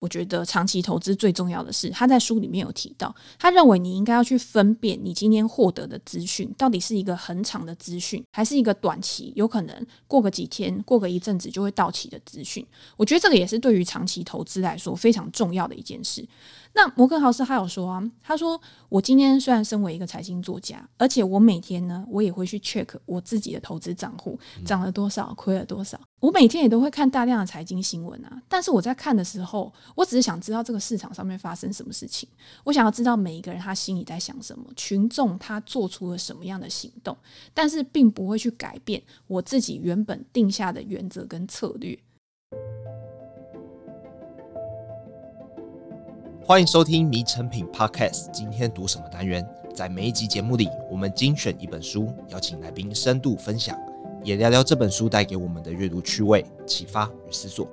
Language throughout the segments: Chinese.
我觉得长期投资最重要的是，他在书里面有提到，他认为你应该要去分辨你今天获得的资讯到底是一个很长的资讯，还是一个短期，有可能过个几天、过个一阵子就会到期的资讯。我觉得这个也是对于长期投资来说非常重要的一件事。那摩根豪斯他有说啊，他说我今天虽然身为一个财经作家，而且我每天呢，我也会去 check 我自己的投资账户涨了多少，亏了多少。我每天也都会看大量的财经新闻啊，但是我在看的时候，我只是想知道这个市场上面发生什么事情，我想要知道每一个人他心里在想什么，群众他做出了什么样的行动，但是并不会去改变我自己原本定下的原则跟策略。欢迎收听《迷成品 Podcast》。今天读什么单元？在每一集节目里，我们精选一本书，邀请来宾深度分享，也聊聊这本书带给我们的阅读趣味、启发与思索。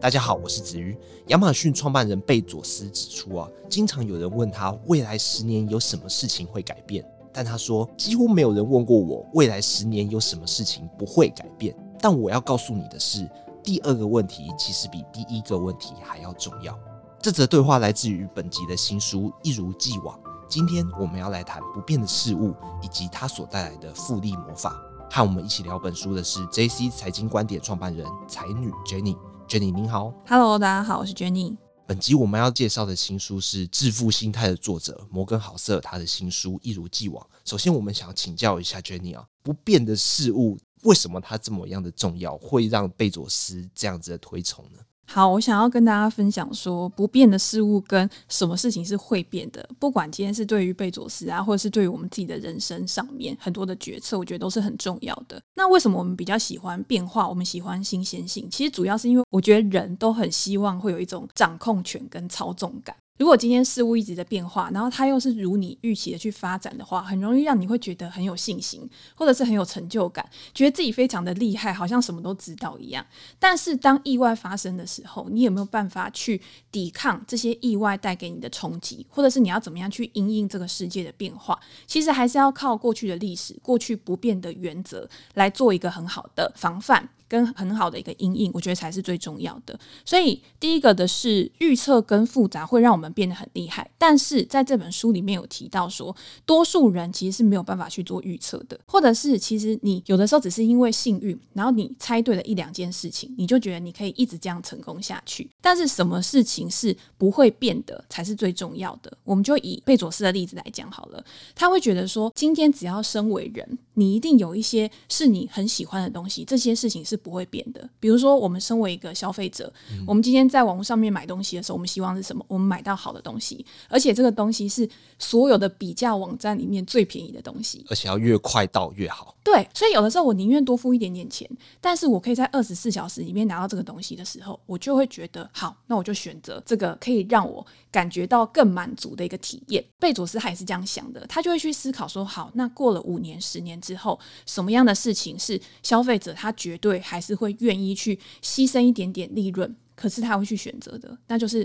大家好，我是子瑜。亚马逊创办人贝佐斯指出啊，经常有人问他未来十年有什么事情会改变，但他说几乎没有人问过我未来十年有什么事情不会改变。但我要告诉你的是，第二个问题其实比第一个问题还要重要。这则对话来自于本集的新书《一如既往》。今天我们要来谈不变的事物以及它所带来的复利魔法。和我们一起聊本书的是 JC 财经观点创办人才女 Jenny。Jenny 您好，Hello，大家好，我是 Jenny。本集我们要介绍的新书是《致富心态》的作者摩根豪瑟他的新书《一如既往》。首先，我们想要请教一下 Jenny 啊，不变的事物为什么它这么样的重要，会让贝佐斯这样子的推崇呢？好，我想要跟大家分享说，不变的事物跟什么事情是会变的。不管今天是对于贝佐斯啊，或者是对于我们自己的人生上面很多的决策，我觉得都是很重要的。那为什么我们比较喜欢变化？我们喜欢新鲜性？其实主要是因为我觉得人都很希望会有一种掌控权跟操纵感。如果今天事物一直在变化，然后它又是如你预期的去发展的话，很容易让你会觉得很有信心，或者是很有成就感，觉得自己非常的厉害，好像什么都知道一样。但是当意外发生的时候，你有没有办法去抵抗这些意外带给你的冲击，或者是你要怎么样去因应这个世界的变化？其实还是要靠过去的历史、过去不变的原则来做一个很好的防范。跟很好的一个阴影，我觉得才是最重要的。所以第一个的是预测跟复杂会让我们变得很厉害，但是在这本书里面有提到说，多数人其实是没有办法去做预测的，或者是其实你有的时候只是因为幸运，然后你猜对了一两件事情，你就觉得你可以一直这样成功下去。但是什么事情是不会变的才是最重要的？我们就以贝佐斯的例子来讲好了，他会觉得说，今天只要身为人，你一定有一些是你很喜欢的东西，这些事情是。是不会变的。比如说，我们身为一个消费者，嗯、我们今天在网络上面买东西的时候，我们希望是什么？我们买到好的东西，而且这个东西是所有的比价网站里面最便宜的东西，而且要越快到越好。对，所以有的时候我宁愿多付一点点钱，但是我可以在二十四小时里面拿到这个东西的时候，我就会觉得好，那我就选择这个可以让我感觉到更满足的一个体验。贝佐斯还是这样想的，他就会去思考说，好，那过了五年、十年之后，什么样的事情是消费者他绝对还是会愿意去牺牲一点点利润，可是他会去选择的，那就是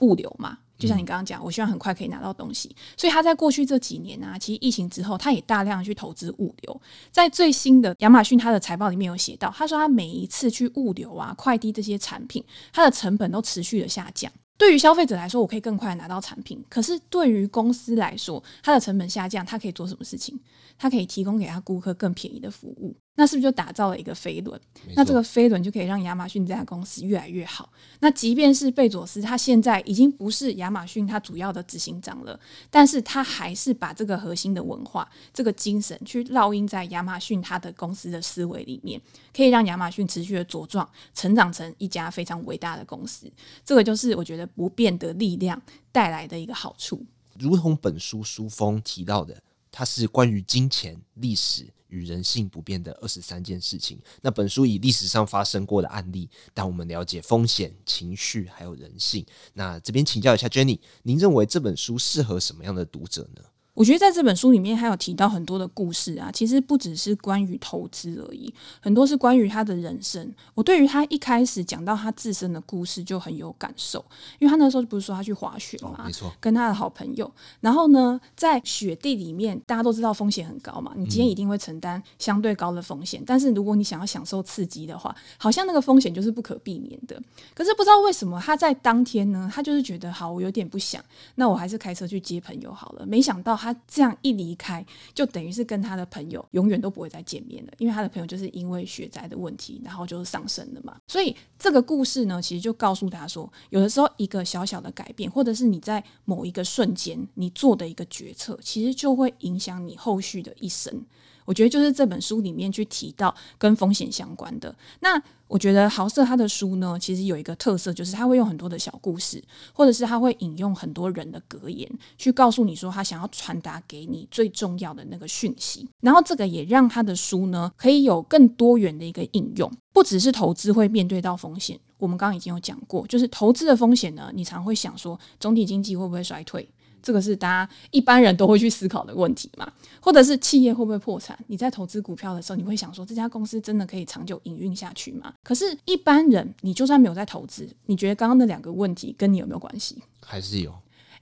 物流嘛。就像你刚刚讲，我希望很快可以拿到东西，所以他在过去这几年啊，其实疫情之后，他也大量去投资物流。在最新的亚马逊他的财报里面有写到，他说他每一次去物流啊、快递这些产品，它的成本都持续的下降。对于消费者来说，我可以更快拿到产品。可是对于公司来说，它的成本下降，它可以做什么事情？它可以提供给他顾客更便宜的服务。那是不是就打造了一个飞轮？那这个飞轮就可以让亚马逊这家公司越来越好。那即便是贝佐斯，他现在已经不是亚马逊他主要的执行长了，但是他还是把这个核心的文化、这个精神去烙印在亚马逊他的公司的思维里面，可以让亚马逊持续的茁壮，成长成一家非常伟大的公司。这个就是我觉得。不变的力量带来的一个好处，如同本书书封提到的，它是关于金钱、历史与人性不变的二十三件事情。那本书以历史上发生过的案例，带我们了解风险、情绪还有人性。那这边请教一下 Jenny，您认为这本书适合什么样的读者呢？我觉得在这本书里面，还有提到很多的故事啊，其实不只是关于投资而已，很多是关于他的人生。我对于他一开始讲到他自身的故事就很有感受，因为他那时候不是说他去滑雪嘛，没错，跟他的好朋友，然后呢，在雪地里面，大家都知道风险很高嘛，你今天一定会承担相对高的风险，但是如果你想要享受刺激的话，好像那个风险就是不可避免的。可是不知道为什么他在当天呢，他就是觉得好，我有点不想，那我还是开车去接朋友好了。没想到他这样一离开，就等于是跟他的朋友永远都不会再见面了，因为他的朋友就是因为雪灾的问题，然后就是丧生了嘛。所以这个故事呢，其实就告诉他说，有的时候一个小小的改变，或者是你在某一个瞬间你做的一个决策，其实就会影响你后续的一生。我觉得就是这本书里面去提到跟风险相关的。那我觉得豪瑟他的书呢，其实有一个特色，就是他会用很多的小故事，或者是他会引用很多人的格言，去告诉你说他想要传达给你最重要的那个讯息。然后这个也让他的书呢，可以有更多元的一个应用，不只是投资会面对到风险。我们刚刚已经有讲过，就是投资的风险呢，你常会想说总体经济会不会衰退？这个是大家一般人都会去思考的问题嘛，或者是企业会不会破产？你在投资股票的时候，你会想说这家公司真的可以长久营运下去吗？可是，一般人你就算没有在投资，你觉得刚刚那两个问题跟你有没有关系？还是有。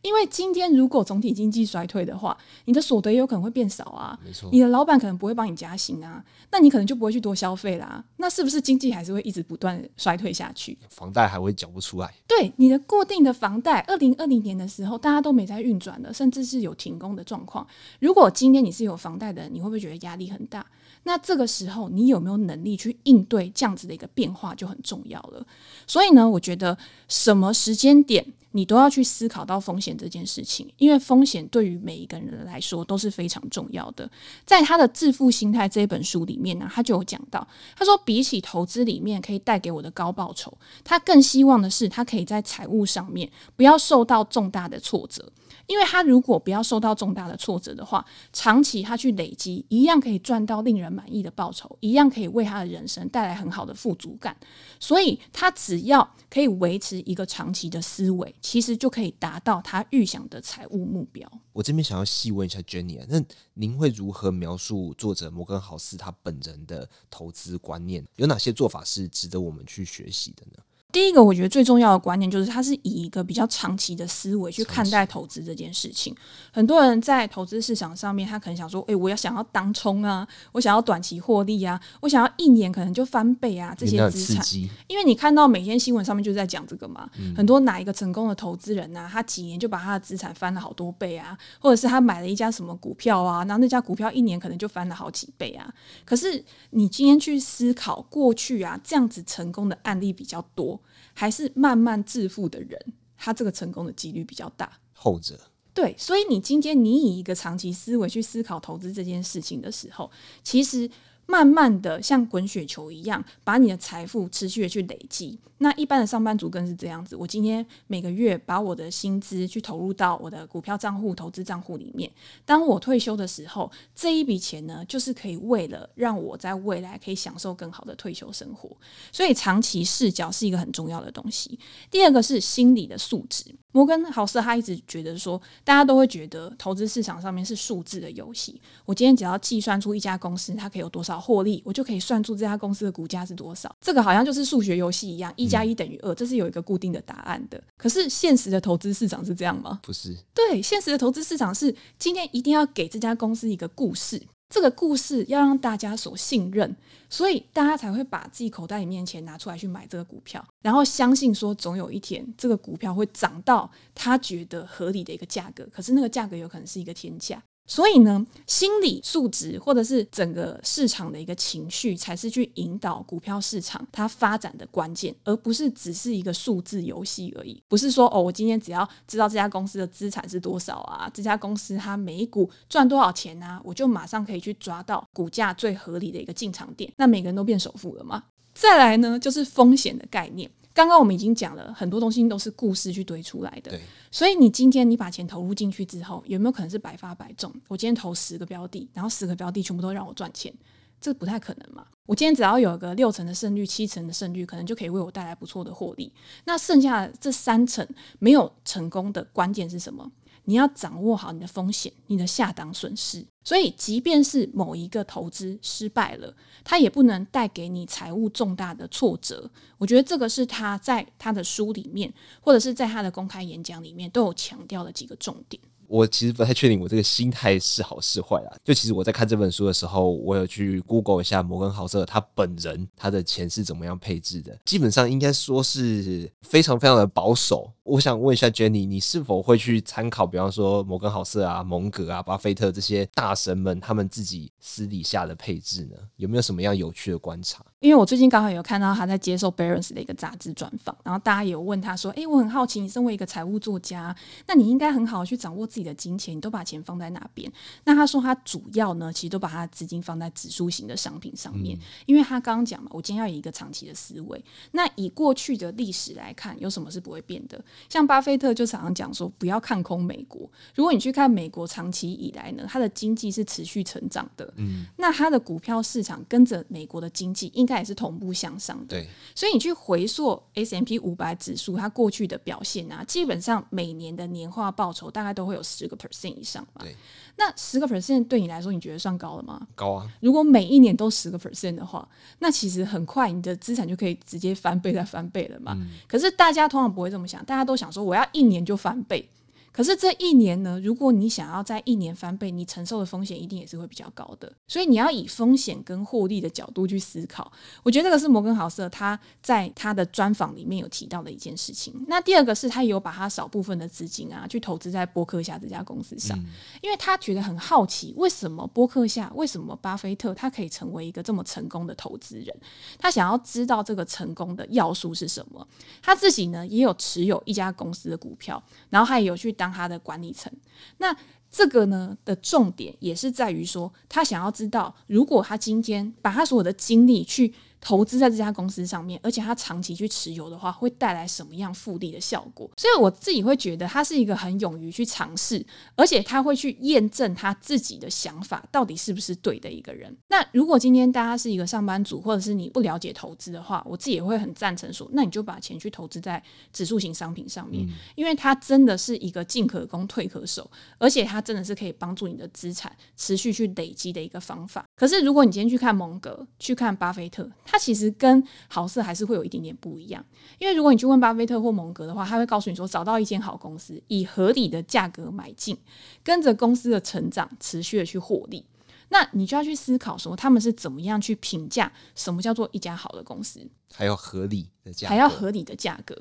因为今天如果总体经济衰退的话，你的所得也有可能会变少啊。没错，你的老板可能不会帮你加薪啊，那你可能就不会去多消费啦。那是不是经济还是会一直不断衰退下去？房贷还会缴不出来。对，你的固定的房贷，二零二零年的时候大家都没在运转了，甚至是有停工的状况。如果今天你是有房贷的人，你会不会觉得压力很大？那这个时候你有没有能力去应对这样子的一个变化就很重要了。所以呢，我觉得什么时间点，你都要去思考到风险这件事情，因为风险对于每一个人来说都是非常重要的。在他的《致富心态》这本书里面呢，他就有讲到，他说比起投资里面可以带给我的高报酬，他更希望的是他可以在财务上面不要受到重大的挫折。因为他如果不要受到重大的挫折的话，长期他去累积，一样可以赚到令人满意的报酬，一样可以为他的人生带来很好的富足感。所以，他只要可以维持一个长期的思维，其实就可以达到他预想的财务目标。我这边想要细问一下 Jenny 啊，那您会如何描述作者摩根豪斯他本人的投资观念？有哪些做法是值得我们去学习的呢？第一个，我觉得最重要的观念就是，他是以一个比较长期的思维去看待投资这件事情。很多人在投资市场上面，他可能想说：“诶，我要想要当冲啊，我想要短期获利啊，我想要一年可能就翻倍啊，这些资产。”因为你看到每天新闻上面就在讲这个嘛，很多哪一个成功的投资人啊，他几年就把他的资产翻了好多倍啊，或者是他买了一家什么股票啊，然后那家股票一年可能就翻了好几倍啊。可是你今天去思考过去啊，这样子成功的案例比较多。还是慢慢致富的人，他这个成功的几率比较大。后者。对，所以你今天你以一个长期思维去思考投资这件事情的时候，其实。慢慢的像滚雪球一样，把你的财富持续的去累积。那一般的上班族更是这样子。我今天每个月把我的薪资去投入到我的股票账户、投资账户里面。当我退休的时候，这一笔钱呢，就是可以为了让我在未来可以享受更好的退休生活。所以长期视角是一个很重要的东西。第二个是心理的素质。摩根豪斯他一直觉得说，大家都会觉得投资市场上面是数字的游戏。我今天只要计算出一家公司它可以有多少获利，我就可以算出这家公司的股价是多少。这个好像就是数学游戏一样，一加一等于二，这是有一个固定的答案的。可是现实的投资市场是这样吗？不是。对，现实的投资市场是今天一定要给这家公司一个故事。这个故事要让大家所信任，所以大家才会把自己口袋里面钱拿出来去买这个股票，然后相信说总有一天这个股票会涨到他觉得合理的一个价格，可是那个价格有可能是一个天价。所以呢，心理素质或者是整个市场的一个情绪，才是去引导股票市场它发展的关键，而不是只是一个数字游戏而已。不是说哦，我今天只要知道这家公司的资产是多少啊，这家公司它每股赚多少钱啊，我就马上可以去抓到股价最合理的一个进场点。那每个人都变首富了吗？再来呢，就是风险的概念。刚刚我们已经讲了很多东西，都是故事去堆出来的。所以你今天你把钱投入进去之后，有没有可能是百发百中？我今天投十个标的，然后十个标的全部都让我赚钱，这不太可能嘛？我今天只要有一个六成的胜率、七成的胜率，可能就可以为我带来不错的获利。那剩下这三成没有成功的关键是什么？你要掌握好你的风险，你的下档损失。所以，即便是某一个投资失败了，它也不能带给你财务重大的挫折。我觉得这个是他在他的书里面，或者是在他的公开演讲里面都有强调的几个重点。我其实不太确定我这个心态是好是坏啊。就其实我在看这本书的时候，我有去 Google 一下摩根豪瑟他本人他的钱是怎么样配置的，基本上应该说是非常非常的保守。我想问一下 Jenny，你是否会去参考，比方说摩根豪瑟啊、蒙格啊、巴菲特这些大神们他们自己私底下的配置呢？有没有什么样有趣的观察？因为我最近刚好有看到他在接受 Barron's 的一个杂志专访，然后大家也有问他说：“诶，我很好奇，你身为一个财务作家，那你应该很好去掌握自己的金钱，你都把钱放在哪边？”那他说他主要呢，其实都把他的资金放在指数型的商品上面，嗯、因为他刚刚讲嘛，我今天要有一个长期的思维。那以过去的历史来看，有什么是不会变的？像巴菲特就常常讲说，不要看空美国。如果你去看美国长期以来呢，它的经济是持续成长的，嗯，那它的股票市场跟着美国的经济，应该也是同步向上的。对，所以你去回溯 S M P 五百指数它过去的表现啊，基本上每年的年化报酬大概都会有十个 percent 以上吧。对，那十个 percent 对你来说，你觉得算高了吗？高啊！如果每一年都十个 percent 的话，那其实很快你的资产就可以直接翻倍再翻倍了嘛。嗯。可是大家通常不会这么想，大家都想说我要一年就翻倍。可是这一年呢，如果你想要在一年翻倍，你承受的风险一定也是会比较高的。所以你要以风险跟获利的角度去思考。我觉得这个是摩根豪瑟他在他的专访里面有提到的一件事情。那第二个是他有把他少部分的资金啊，去投资在波克夏这家公司上，因为他觉得很好奇，为什么波克夏，为什么巴菲特他可以成为一个这么成功的投资人？他想要知道这个成功的要素是什么。他自己呢也有持有一家公司的股票，然后他也有去当。他的管理层，那这个呢的重点也是在于说，他想要知道，如果他今天把他所有的精力去。投资在这家公司上面，而且他长期去持有的话，会带来什么样复利的效果？所以我自己会觉得他是一个很勇于去尝试，而且他会去验证他自己的想法到底是不是对的一个人。那如果今天大家是一个上班族，或者是你不了解投资的话，我自己也会很赞成说，那你就把钱去投资在指数型商品上面，嗯，因为它真的是一个进可攻退可守，而且它真的是可以帮助你的资产持续去累积的一个方法。可是如果你今天去看蒙格，去看巴菲特，它其实跟好事还是会有一点点不一样，因为如果你去问巴菲特或蒙格的话，他会告诉你说，找到一间好公司，以合理的价格买进，跟着公司的成长持续的去获利，那你就要去思考说，他们是怎么样去评价什么叫做一家好的公司，还要合理的价，还要合理的价格。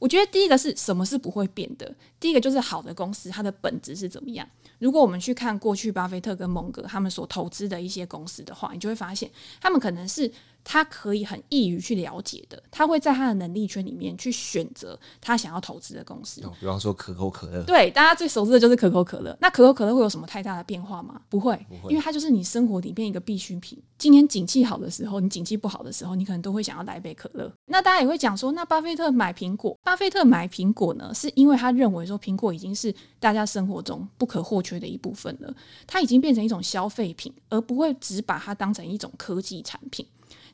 我觉得第一个是什么是不会变的，第一个就是好的公司，它的本质是怎么样。如果我们去看过去巴菲特跟蒙格他们所投资的一些公司的话，你就会发现，他们可能是。他可以很易于去了解的，他会在他的能力圈里面去选择他想要投资的公司。哦，比方说可口可乐，对，大家最熟知的就是可口可乐。那可口可乐会有什么太大的变化吗？不会，不会，因为它就是你生活里面一个必需品。今天景气好的时候，你景气不好的时候，你可能都会想要来一杯可乐。那大家也会讲说，那巴菲特买苹果，巴菲特买苹果呢，是因为他认为说苹果已经是大家生活中不可或缺的一部分了，它已经变成一种消费品，而不会只把它当成一种科技产品。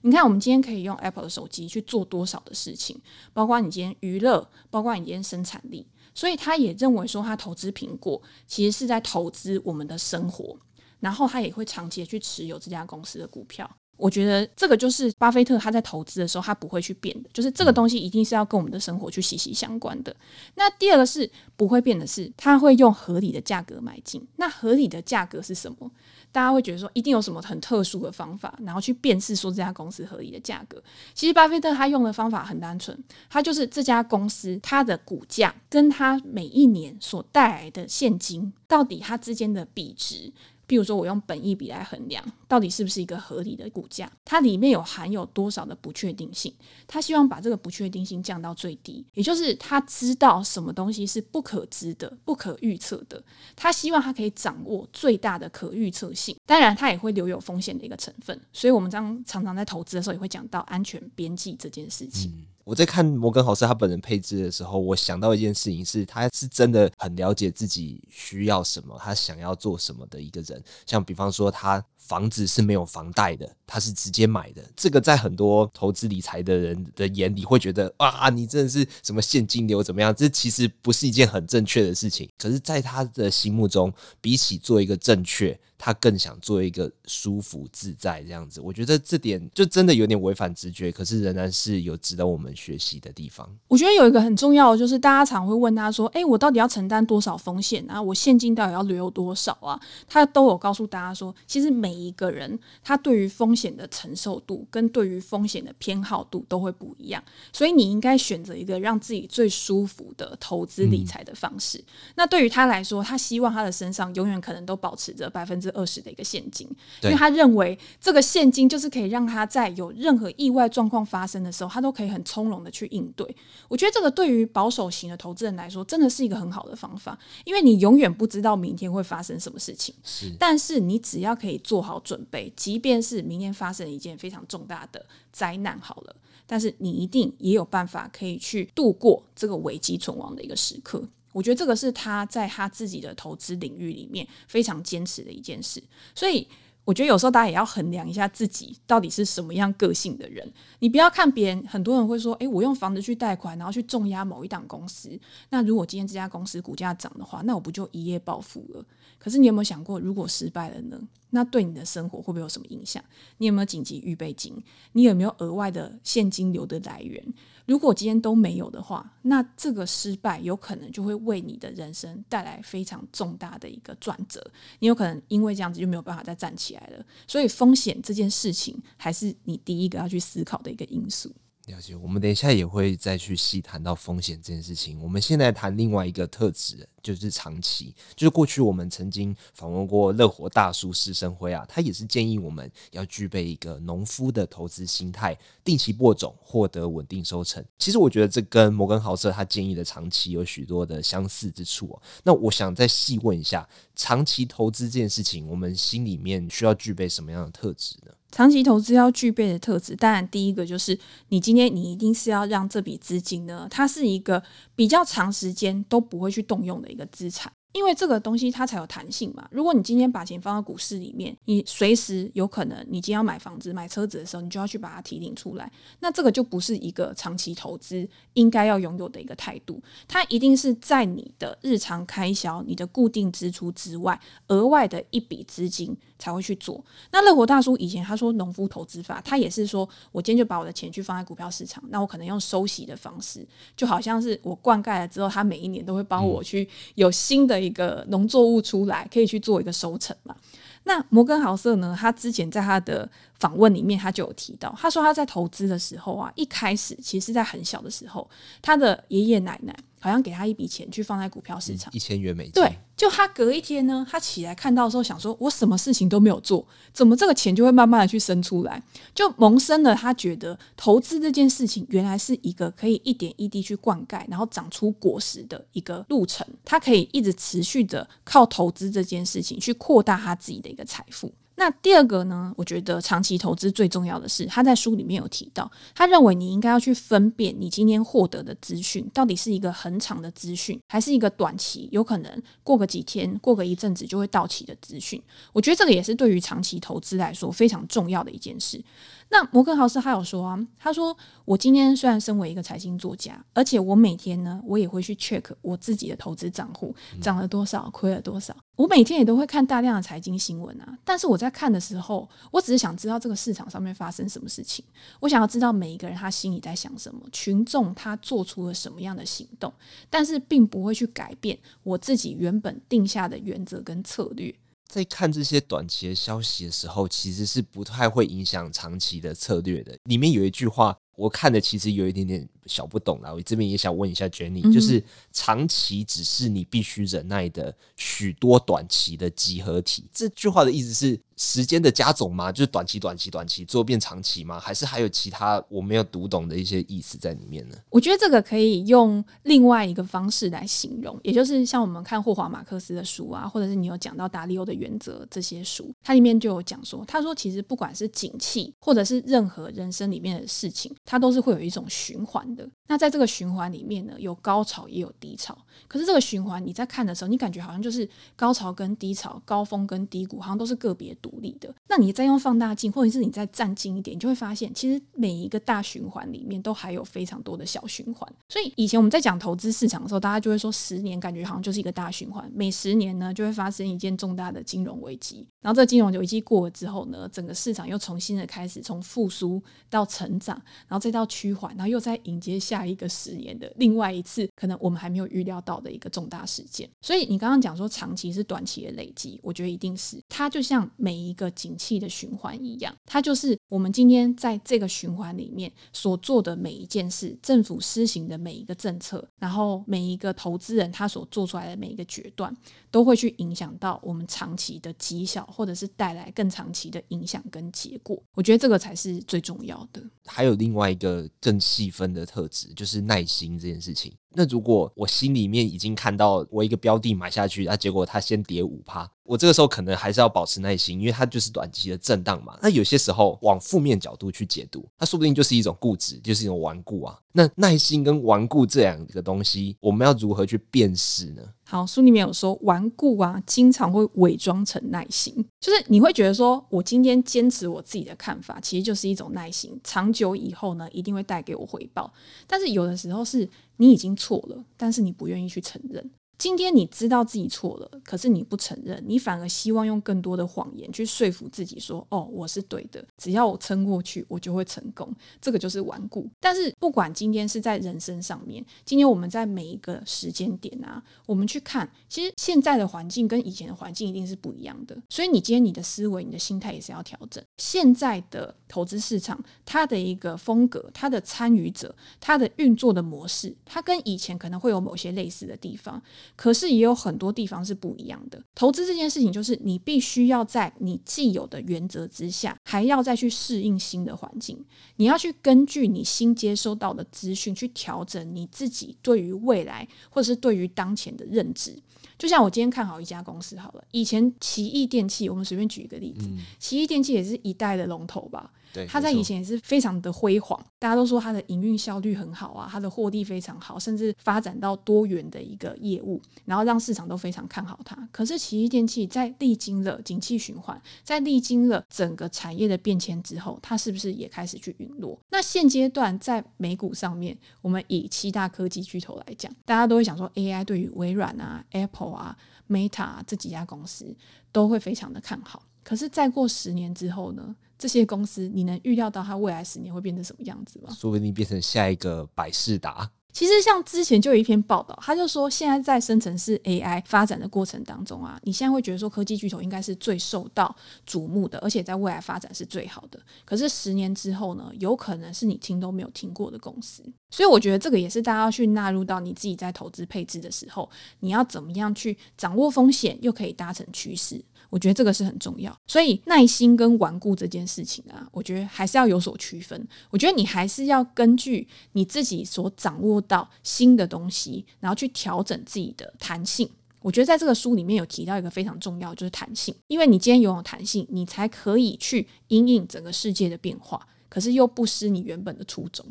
你看，我们今天可以用 Apple 的手机去做多少的事情，包括你今天娱乐，包括你今天生产力。所以他也认为说，他投资苹果其实是在投资我们的生活，然后他也会长期的去持有这家公司的股票。我觉得这个就是巴菲特他在投资的时候，他不会去变的，就是这个东西一定是要跟我们的生活去息息相关的。那第二个是不会变的是，他会用合理的价格买进。那合理的价格是什么？大家会觉得说，一定有什么很特殊的方法，然后去辨识说这家公司合理的价格。其实巴菲特他用的方法很单纯，他就是这家公司它的股价跟它每一年所带来的现金，到底它之间的比值。比如说，我用本益比来衡量，到底是不是一个合理的股价？它里面有含有多少的不确定性？他希望把这个不确定性降到最低，也就是他知道什么东西是不可知的、不可预测的。他希望他可以掌握最大的可预测性。当然，他也会留有风险的一个成分。所以，我们常常常在投资的时候也会讲到安全边际这件事情。我在看摩根豪斯他本人配置的时候，我想到一件事情是，他是真的很了解自己需要什么，他想要做什么的一个人。像比方说，他房子是没有房贷的，他是直接买的。这个在很多投资理财的人的眼里会觉得啊，你真的是什么现金流怎么样？这其实不是一件很正确的事情。可是，在他的心目中，比起做一个正确。他更想做一个舒服自在这样子，我觉得这点就真的有点违反直觉，可是仍然是有值得我们学习的地方。我觉得有一个很重要的就是，大家常会问他说：“诶，我到底要承担多少风险啊？我现金到底要留多少啊？”他都有告诉大家说，其实每一个人他对于风险的承受度跟对于风险的偏好度都会不一样，所以你应该选择一个让自己最舒服的投资理财的方式。嗯。那对于他来说，他希望他的身上永远可能都保持着百分之二十的一个现金，因为他认为这个现金就是可以让他在有任何意外状况发生的时候，他都可以很从容的去应对。我觉得这个对于保守型的投资人来说，真的是一个很好的方法，因为你永远不知道明天会发生什么事情。是，但是你只要可以做好准备，即便是明天发生一件非常重大的灾难，好了，但是你一定也有办法可以去度过这个危机存亡的一个时刻。我觉得这个是他在他自己的投资领域里面非常坚持的一件事，所以我觉得有时候大家也要衡量一下自己到底是什么样个性的人。你不要看别人，很多人会说：“诶，我用房子去贷款，然后去重压某一档公司。那如果今天这家公司股价涨的话，那我不就一夜暴富了？”可是你有没有想过，如果失败了呢？那对你的生活会不会有什么影响？你有没有紧急预备金？你有没有额外的现金流的来源？如果今天都没有的话，那这个失败有可能就会为你的人生带来非常重大的一个转折。你有可能因为这样子就没有办法再站起来了。所以风险这件事情还是你第一个要去思考的一个因素。了解，我们等一下也会再去细谈到风险这件事情。我们现在谈另外一个特质，就是长期。就是过去我们曾经访问过乐活大叔施生辉啊，他也是建议我们要具备一个农夫的投资心态，定期播种，获得稳定收成。其实我觉得这跟摩根豪瑟他建议的长期有许多的相似之处哦。那我想再细问一下，长期投资这件事情，我们心里面需要具备什么样的特质呢？长期投资要具备的特质，当然第一个就是你今天你一定是要让这笔资金呢，它是一个比较长时间都不会去动用的一个资产。因为这个东西它才有弹性嘛。如果你今天把钱放到股市里面，你随时有可能，你今天要买房子、买车子的时候，你就要去把它提领出来。那这个就不是一个长期投资应该要拥有的一个态度。它一定是在你的日常开销、你的固定支出之外，额外的一笔资金才会去做。那乐活大叔以前他说农夫投资法，他也是说我今天就把我的钱去放在股票市场，那我可能用收息的方式，就好像是我灌溉了之后，他每一年都会帮我去有新的。一个农作物出来，可以去做一个收成嘛。那摩根豪瑟呢？他之前在他的访问里面，他就有提到，他说他在投资的时候啊，一开始其实在很小的时候，他的爷爷奶奶。好像给他一笔钱去放在股票市场，一千元美金。对，就他隔一天呢，他起来看到的时候，想说：“我什么事情都没有做，怎么这个钱就会慢慢的去生出来？”就萌生了他觉得投资这件事情原来是一个可以一点一滴去灌溉，然后长出果实的一个路程。他可以一直持续的靠投资这件事情去扩大他自己的一个财富。那第二个呢？我觉得长期投资最重要的是，他在书里面有提到，他认为你应该要去分辨你今天获得的资讯到底是一个很长的资讯，还是一个短期，有可能过个几天、过个一阵子就会到期的资讯。我觉得这个也是对于长期投资来说非常重要的一件事。那摩根豪斯他有说啊，他说我今天虽然身为一个财经作家，而且我每天呢，我也会去 check 我自己的投资账户涨了多少，亏了多少。我每天也都会看大量的财经新闻啊，但是我在看的时候，我只是想知道这个市场上面发生什么事情，我想要知道每一个人他心里在想什么，群众他做出了什么样的行动，但是并不会去改变我自己原本定下的原则跟策略。在看这些短期的消息的时候，其实是不太会影响长期的策略的。里面有一句话，我看的其实有一点点小不懂啦。我这边也想问一下 Jenny，嗯，就是长期只是你必须忍耐的许多短期的集合体。这句话的意思是？时间的加总吗？就是短期、短期、短期，最后变长期吗？还是还有其他我没有读懂的一些意思在里面呢？我觉得这个可以用另外一个方式来形容，也就是像我们看霍华马克思的书啊，或者是你有讲到达利欧的原则这些书，它里面就有讲说，他说其实不管是景气或者是任何人生里面的事情，它都是会有一种循环的。那在这个循环里面呢，有高潮也有低潮。可是这个循环你在看的时候，你感觉好像就是高潮跟低潮、高峰跟低谷，好像都是个别独立的。那你再用放大镜，或者是你再站近一点，你就会发现，其实每一个大循环里面都还有非常多的小循环。所以以前我们在讲投资市场的时候，大家就会说，十年感觉好像就是一个大循环，每十年呢就会发生一件重大的金融危机。然后这金融危机过了之后呢，整个市场又重新的开始，从复苏到成长，然后再到趋缓，然后又再迎接下。一个十年的另外一次，可能我们还没有预料到的一个重大事件。所以你刚刚讲说长期是短期的累积，我觉得一定是它就像每一个景气的循环一样，它就是我们今天在这个循环里面所做的每一件事，政府施行的每一个政策，然后每一个投资人他所做出来的每一个决断，都会去影响到我们长期的绩效，或者是带来更长期的影响跟结果。我觉得这个才是最重要的。还有另外一个更细分的特质。就是耐心这件事情。那如果我心里面已经看到我一个标的买下去，那结果它先跌五趴，我这个时候可能还是要保持耐心，因为它就是短期的震荡嘛。那有些时候往负面角度去解读，它说不定就是一种固执，就是一种顽固啊。那耐心跟顽固这两个东西，我们要如何去辨识呢？好，书里面有说，顽固啊，经常会伪装成耐心，就是你会觉得说，我今天坚持我自己的看法，其实就是一种耐心，长久以后呢，一定会带给我回报。但是有的时候是你已经错了，但是你不愿意去承认。今天你知道自己错了，可是你不承认，你反而希望用更多的谎言去说服自己说：“哦，我是对的，只要我撑过去，我就会成功。”这个就是顽固。但是不管今天是在人生上面，今天我们在每一个时间点啊，我们去看，其实现在的环境跟以前的环境一定是不一样的。所以你今天你的思维、你的心态也是要调整。现在的投资市场，它的一个风格、它的参与者、它的运作的模式，它跟以前可能会有某些类似的地方。可是也有很多地方是不一样的。投资这件事情，就是你必须要在你既有的原则之下，还要再去适应新的环境。你要去根据你新接收到的资讯去调整你自己对于未来或者是对于当前的认知。就像我今天看好一家公司好了，以前奇异电器，我们随便举一个例子，嗯、奇异电器也是一代的龙头吧。它在以前也是非常的辉煌，大家都说它的营运效率很好啊，它的获利非常好，甚至发展到多元的一个业务，然后让市场都非常看好它。可是奇异电器在历经了景气循环，在历经了整个产业的变迁之后，它是不是也开始去陨落？那现阶段在美股上面，我们以七大科技巨头来讲，大家都会想说 AI 对于微软啊、Apple 啊、Meta 啊这几家公司都会非常的看好。可是再过十年之后呢？这些公司，你能预料到它未来十年会变成什么样子吗？说不定变成下一个百事达。其实像之前就有一篇报道，他就说现在在生成式 AI 发展的过程当中啊，你现在会觉得说科技巨头应该是最受到瞩目的，而且在未来发展是最好的。可是十年之后呢，有可能是你听都没有听过的公司。所以我觉得这个也是大家要去纳入到你自己在投资配置的时候，你要怎么样去掌握风险，又可以达成趋势。我觉得这个是很重要，所以耐心跟顽固这件事情啊，我觉得还是要有所区分。我觉得你还是要根据你自己所掌握到新的东西，然后去调整自己的弹性。我觉得在这个书里面有提到一个非常重要，就是弹性，因为你今天拥有弹性，你才可以去因应整个世界的变化，可是又不失你原本的初衷。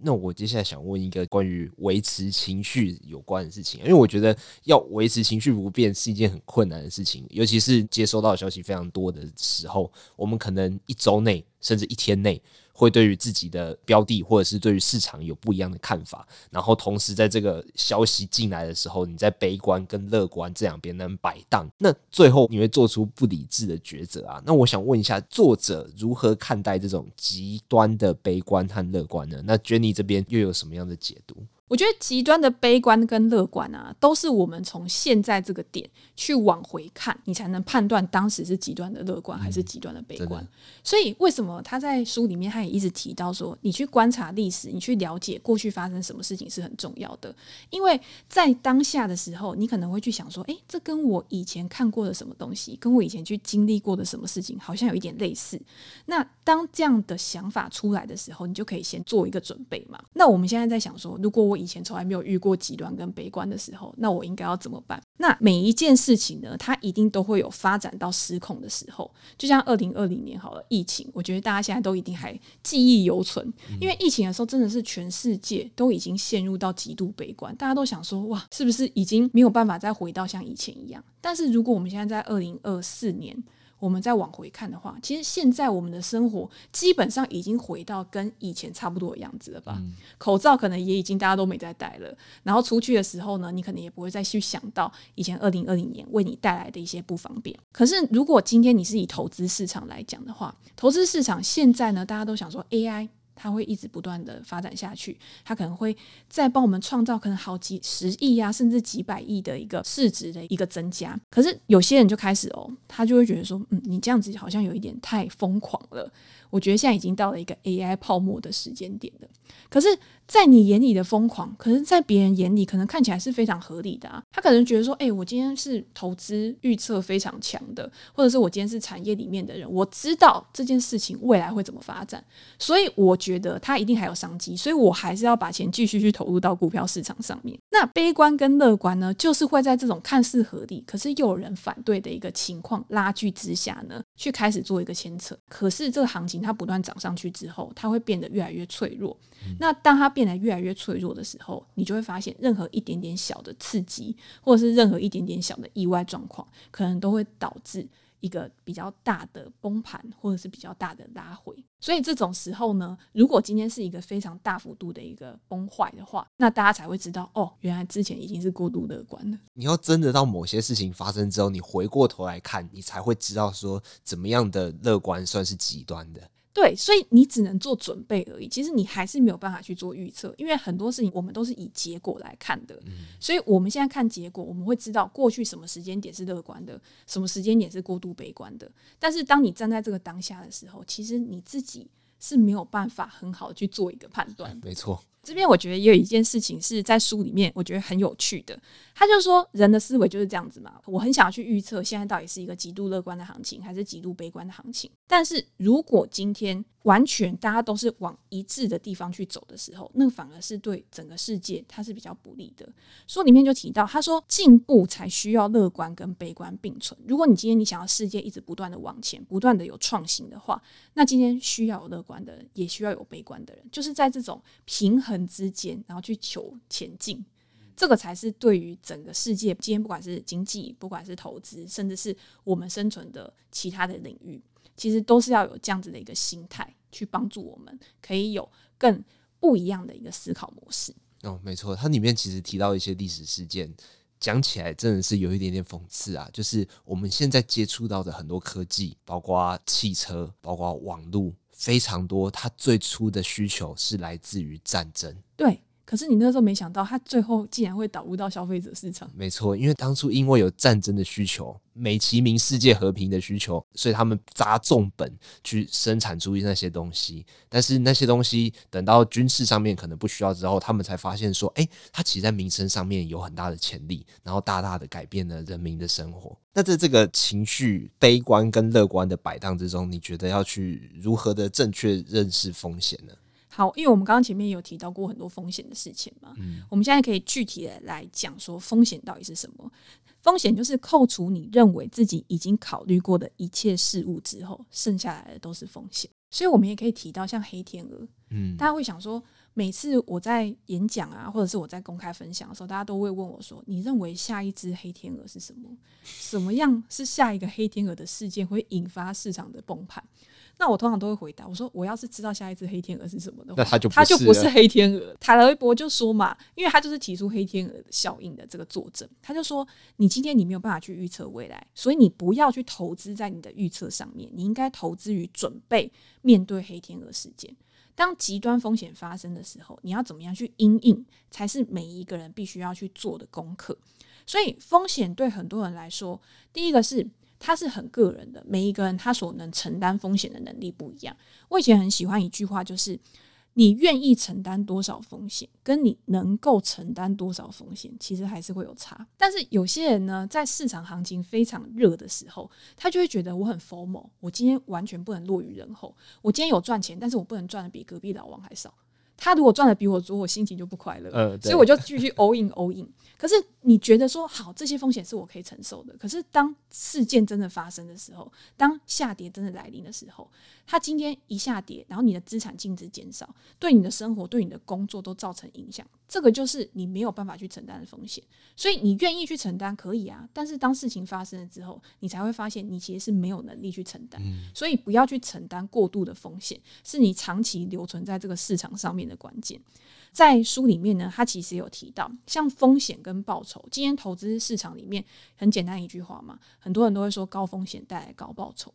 那我接下来想问一个关于维持情绪有关的事情，因为我觉得要维持情绪不变是一件很困难的事情，尤其是接收到消息非常多的时候，我们可能一周内甚至一天内。会对于自己的标的，或者是对于市场有不一样的看法，然后同时在这个消息进来的时候，你在悲观跟乐观这两边能摆荡，那最后你会做出不理智的抉择啊。那我想问一下，作者如何看待这种极端的悲观和乐观呢？那 Jenny 这边又有什么样的解读？我觉得极端的悲观跟乐观啊，都是我们从现在这个点去往回看，你才能判断当时是极端的乐观还是极端的悲观。嗯、所以为什么他在书里面他也一直提到说，你去观察历史，你去了解过去发生什么事情是很重要的。因为在当下的时候，你可能会去想说，诶，这跟我以前看过的什么东西，跟我以前去经历过的什么事情，好像有一点类似。那当这样的想法出来的时候，你就可以先做一个准备嘛。那我们现在在想说，如果我我以前从来没有遇过极端跟悲观的时候，那我应该要怎么办？那每一件事情呢，它一定都会有发展到失控的时候。就像二零二零年好了，疫情，我觉得大家现在都一定还记忆犹存，因为疫情的时候真的是全世界都已经陷入到极度悲观，大家都想说哇，是不是已经没有办法再回到像以前一样？但是如果我们现在在二零二四年，我们再往回看的话，其实现在我们的生活基本上已经回到跟以前差不多的样子了吧？嗯、口罩可能也已经大家都没在戴了，然后出去的时候呢，你可能也不会再去想到以前二零二零年为你带来的一些不方便。可是如果今天你是以投资市场来讲的话，投资市场现在呢，大家都想说 AI。它会一直不断的发展下去，它可能会再帮我们创造可能好几十亿呀、啊，甚至几百亿的一个市值的一个增加。可是有些人就开始哦，他就会觉得说，嗯，你这样子好像有一点太疯狂了。我觉得现在已经到了一个 AI 泡沫的时间点了。可是，在你眼里的疯狂，可是在别人眼里可能看起来是非常合理的啊。他可能觉得说，哎、我今天是投资预测非常强的，或者是我今天是产业里面的人，我知道这件事情未来会怎么发展，所以我觉得他一定还有商机，所以我还是要把钱继续去投入到股票市场上面。那悲观跟乐观呢，就是会在这种看似合理，可是又有人反对的一个情况拉锯之下呢，去开始做一个牵扯。可是这个行情它不断涨上去之后，它会变得越来越脆弱。那当它变得越来越脆弱的时候，你就会发现，任何一点点小的刺激，或者是任何一点点小的意外状况，可能都会导致一个比较大的崩盘，或者是比较大的拉回。所以这种时候呢，如果今天是一个非常大幅度的一个崩坏的话，那大家才会知道，哦，原来之前已经是过度乐观了。你要真的到某些事情发生之后，你回过头来看，你才会知道说，怎么样的乐观算是极端的。对，所以你只能做准备而已。其实你还是没有办法去做预测，因为很多事情我们都是以结果来看的。嗯。所以我们现在看结果，我们会知道过去什么时间点是乐观的，什么时间点是过度悲观的。但是当你站在这个当下的时候，其实你自己是没有办法很好的去做一个判断。没错。这边我觉得也有一件事情是在书里面，我觉得很有趣的。他就说，人的思维就是这样子嘛。我很想要去预测现在到底是一个极度乐观的行情，还是极度悲观的行情。但是如果今天完全大家都是往一致的地方去走的时候，那反而是对整个世界它是比较不利的。书里面就提到，他说进步才需要乐观跟悲观并存。如果你今天你想要世界一直不断的往前，不断的有创新的话，那今天需要有乐观的人，也需要有悲观的人，就是在这种平衡之间，然后去求前进，这个才是对于整个世界，今天不管是经济，不管是投资，甚至是我们生存的其他的领域，其实都是要有这样子的一个心态，去帮助我们可以有更不一样的一个思考模式。哦，没错，它里面其实提到一些历史事件，讲起来真的是有一点点讽刺啊，就是我们现在接触到的很多科技，包括汽车，包括网络。非常多，它最初的需求是来自于战争。对。可是你那时候没想到，它最后竟然会导入到消费者市场。没错，因为当初因为有战争的需求，美其名世界和平的需求，所以他们砸重本去生产出那些东西。但是那些东西等到军事上面可能不需要之后，他们才发现说，哎，它其实在民生上面有很大的潜力，然后大大的改变了人民的生活。那在这个情绪悲观跟乐观的摆荡之中，你觉得要去如何的正确认识风险呢？好，因为我们刚刚前面有提到过很多风险的事情嘛，嗯，我们现在可以具体的来讲说风险到底是什么？风险就是扣除你认为自己已经考虑过的一切事物之后，剩下来的都是风险。所以，我们也可以提到像黑天鹅，嗯，大家会想说，每次我在演讲啊，或者是我在公开分享的时候，大家都会问我说，你认为下一只黑天鹅是什么？什么样是下一个黑天鹅的事件会引发市场的崩盘？那我通常都会回答我说，我要是知道下一只黑天鹅是什么的话，那他就他就不是黑天鹅。塔勒伯就说嘛，因为他就是提出黑天鹅效应的这个作者，他就说，你今天你没有办法去预测未来，所以你不要去投资在你的预测上面，你应该投资于准备面对黑天鹅事件。当极端风险发生的时候，你要怎么样去因应，才是每一个人必须要去做的功课。所以风险对很多人来说，第一个是。他是很个人的，每一个人他所能承担风险的能力不一样。我以前很喜欢一句话，就是你愿意承担多少风险，跟你能够承担多少风险，其实还是会有差。但是有些人呢，在市场行情非常热的时候，他就会觉得我很 formal，我今天完全不能落于人后。我今天有赚钱，但是我不能赚的比隔壁老王还少。他如果赚的比我多，我心情就不快乐。呃，所以我就继续 all in all in。可是你觉得说好，这些风险是我可以承受的。可是当事件真的发生的时候，当下跌真的来临的时候，它今天一下跌，然后你的资产净值减少，对你的生活、对你的工作都造成影响。这个就是你没有办法去承担的风险。所以你愿意去承担可以啊，但是当事情发生了之后，你才会发现你其实是没有能力去承担。所以不要去承担过度的风险，是你长期留存在这个市场上面的关键。在书里面呢，他其实有提到，像风险跟报酬。今天投资市场里面很简单一句话嘛，很多人都会说高风险带来高报酬。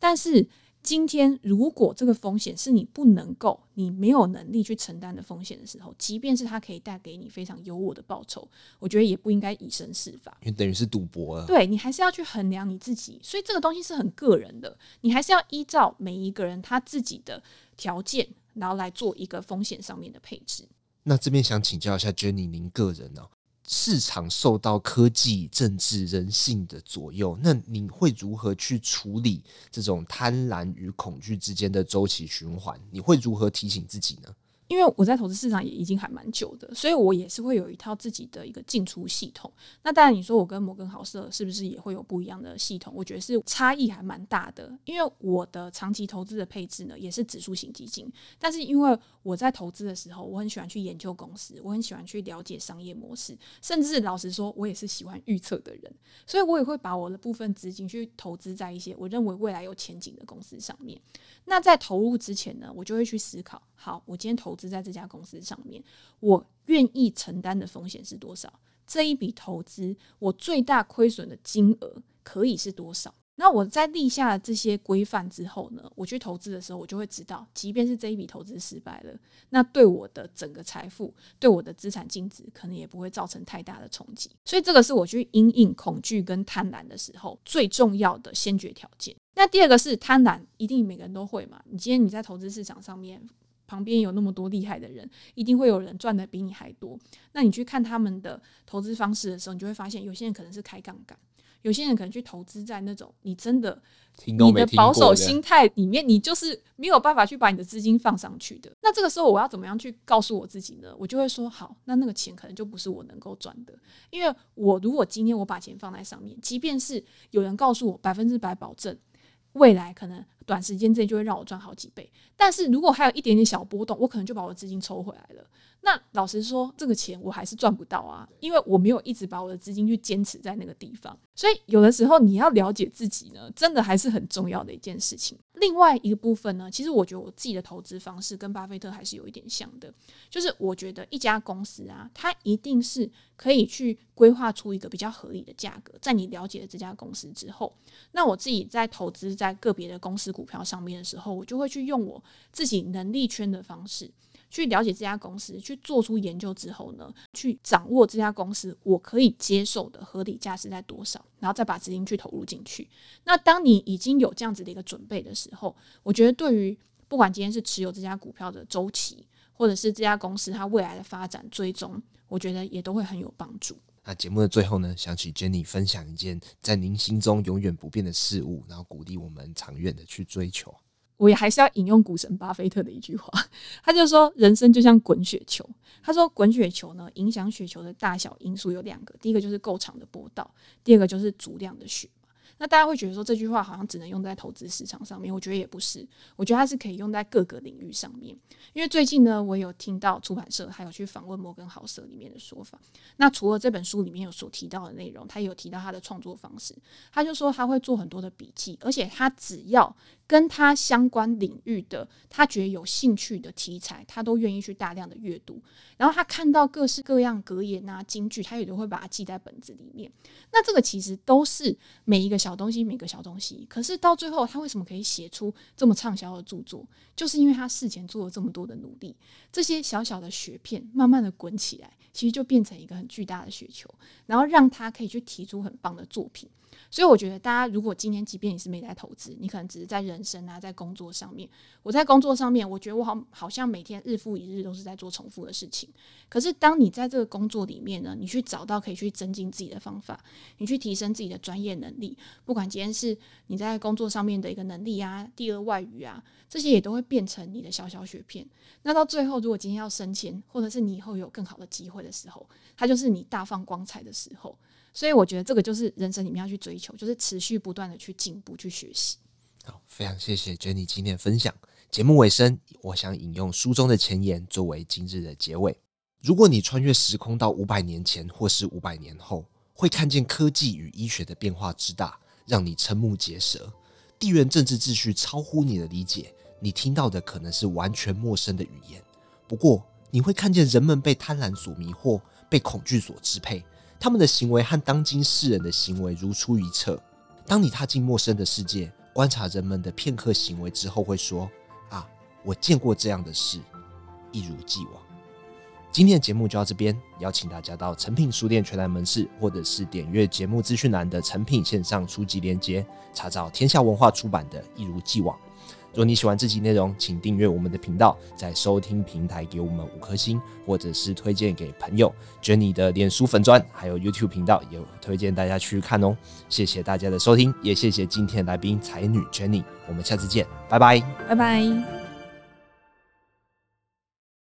但是今天如果这个风险是你不能够、你没有能力去承担的风险的时候，即便是它可以带给你非常优渥的报酬，我觉得也不应该以身试法，因为等于是赌博了。对，你还是要去衡量你自己，所以这个东西是很个人的，你还是要依照每一个人他自己的条件。然后来做一个风险上面的配置。那这边想请教一下 Jenny，您个人呢、哦？市场受到科技、政治、人性的左右，那你会如何去处理这种贪婪与恐惧之间的周期循环？你会如何提醒自己呢？因为我在投资市场也已经还蛮久的，所以我也是会有一套自己的一个进出系统。那当然，你说我跟摩根豪瑟是不是也会有不一样的系统？我觉得是差异还蛮大的。因为我的长期投资的配置呢，也是指数型基金，但是因为我在投资的时候，我很喜欢去研究公司，我很喜欢去了解商业模式，甚至老实说，我也是喜欢预测的人，所以我也会把我的部分资金去投资在一些我认为未来有前景的公司上面。那在投入之前呢，我就会去思考：好，我今天投资在这家公司上面，我愿意承担的风险是多少？这一笔投资，我最大亏损的金额可以是多少？那我在立下这些规范之后呢，我去投资的时候，我就会知道，即便是这一笔投资失败了，那对我的整个财富、对我的资产净值，可能也不会造成太大的冲击。所以，这个是我去因应恐惧跟贪婪的时候最重要的先决条件。那第二个是贪婪，一定每个人都会嘛？你今天你在投资市场上面，旁边有那么多厉害的人，一定会有人赚的比你还多。那你去看他们的投资方式的时候，你就会发现，有些人可能是开杠杆。有些人可能去投资在那种你真的你的保守心态里面，你就是没有办法去把你的资金放上去的。那这个时候我要怎么样去告诉我自己呢？我就会说好，那那个钱可能就不是我能够赚的，因为我如果今天我把钱放在上面，即便是有人告诉我百分之百保证未来可能短时间之内就会让我赚好几倍，但是如果还有一点点小波动，我可能就把我的资金抽回来了。那老实说，这个钱我还是赚不到啊，因为我没有一直把我的资金去坚持在那个地方。所以有的时候你要了解自己呢，真的还是很重要的一件事情。另外一个部分呢，其实我觉得我自己的投资方式跟巴菲特还是有一点像的，就是我觉得一家公司啊，它一定是可以去规划出一个比较合理的价格。在你了解了这家公司之后，那我自己在投资在个别的公司股票上面的时候，我就会去用我自己能力圈的方式。去了解这家公司，去做出研究之后呢，去掌握这家公司我可以接受的合理价是在多少，然后再把资金去投入进去。那当你已经有这样子的一个准备的时候，我觉得对于不管今天是持有这家股票的周期，或者是这家公司它未来的发展追踪，我觉得也都会很有帮助。那节目的最后呢，想请 Jenny 分享一件在您心中永远不变的事物，然后鼓励我们长远的去追求。我也还是要引用股神巴菲特的一句话，他就说：“人生就像滚雪球。”他说：“滚雪球呢，影响雪球的大小因素有两个，第一个就是够长的波道，第二个就是足量的雪。”那大家会觉得说这句话好像只能用在投资市场上面，我觉得也不是，我觉得它是可以用在各个领域上面。因为最近呢，我有听到出版社还有去访问摩根豪瑟里面的说法。那除了这本书里面有所提到的内容，他也有提到他的创作方式。他就说他会做很多的笔记，而且他只要跟他相关领域的他觉得有兴趣的题材，他都愿意去大量的阅读。然后他看到各式各样格言啊、金句，他也都会把它记在本子里面。那这个其实都是每一个小东西，每个小东西。可是到最后，他为什么可以写出这么畅销的著作？就是因为他事前做了这么多的努力。这些小小的雪片慢慢的滚起来，其实就变成一个很巨大的雪球，然后让他可以去提出很棒的作品。所以我觉得，大家如果今天即便你是没在投资，你可能只是在人生啊，在工作上面。我在工作上面，我觉得我好好像每天日复一日都是在做重复的事情。可是，当你在这个工作里面呢，你去找到可以去增进自己的方法，你去提升自己的专业能力，不管今天是你在工作上面的一个能力啊，第二外语啊，这些也都会变成你的小小雪片。那到最后，如果今天要升迁，或者是你以后有更好的机会的时候，它就是你大放光彩的时候。所以我觉得这个就是人生里面要去追求，就是持续不断的去进步、去学习。好，非常谢谢 Jenny 今天的分享。节目尾声，我想引用书中的前言作为今日的结尾。如果你穿越时空到五百年前或是五百年后，会看见科技与医学的变化之大，让你瞠目结舌。地缘政治秩序超乎你的理解，你听到的可能是完全陌生的语言。不过，你会看见人们被贪婪所迷惑，被恐惧所支配。他们的行为和当今世人的行为如出一辙。当你踏进陌生的世界，观察人们的片刻行为之后，会说：“啊，我见过这样的事，一如既往。”今天的节目就到这边，邀请大家到诚品书店全台门市，或者是点阅节目资讯栏的诚品线上书籍链接，查找天下文化出版的《一如既往》。如果你喜欢这集内容，请订阅我们的频道，在收听平台给我们五颗星，或者是推荐给朋友。Jenny 的脸书粉砖还有 YouTube 频道也推荐大家去看哦。谢谢大家的收听，也谢谢今天的来宾才女 Jenny。我们下次见，拜拜，拜拜。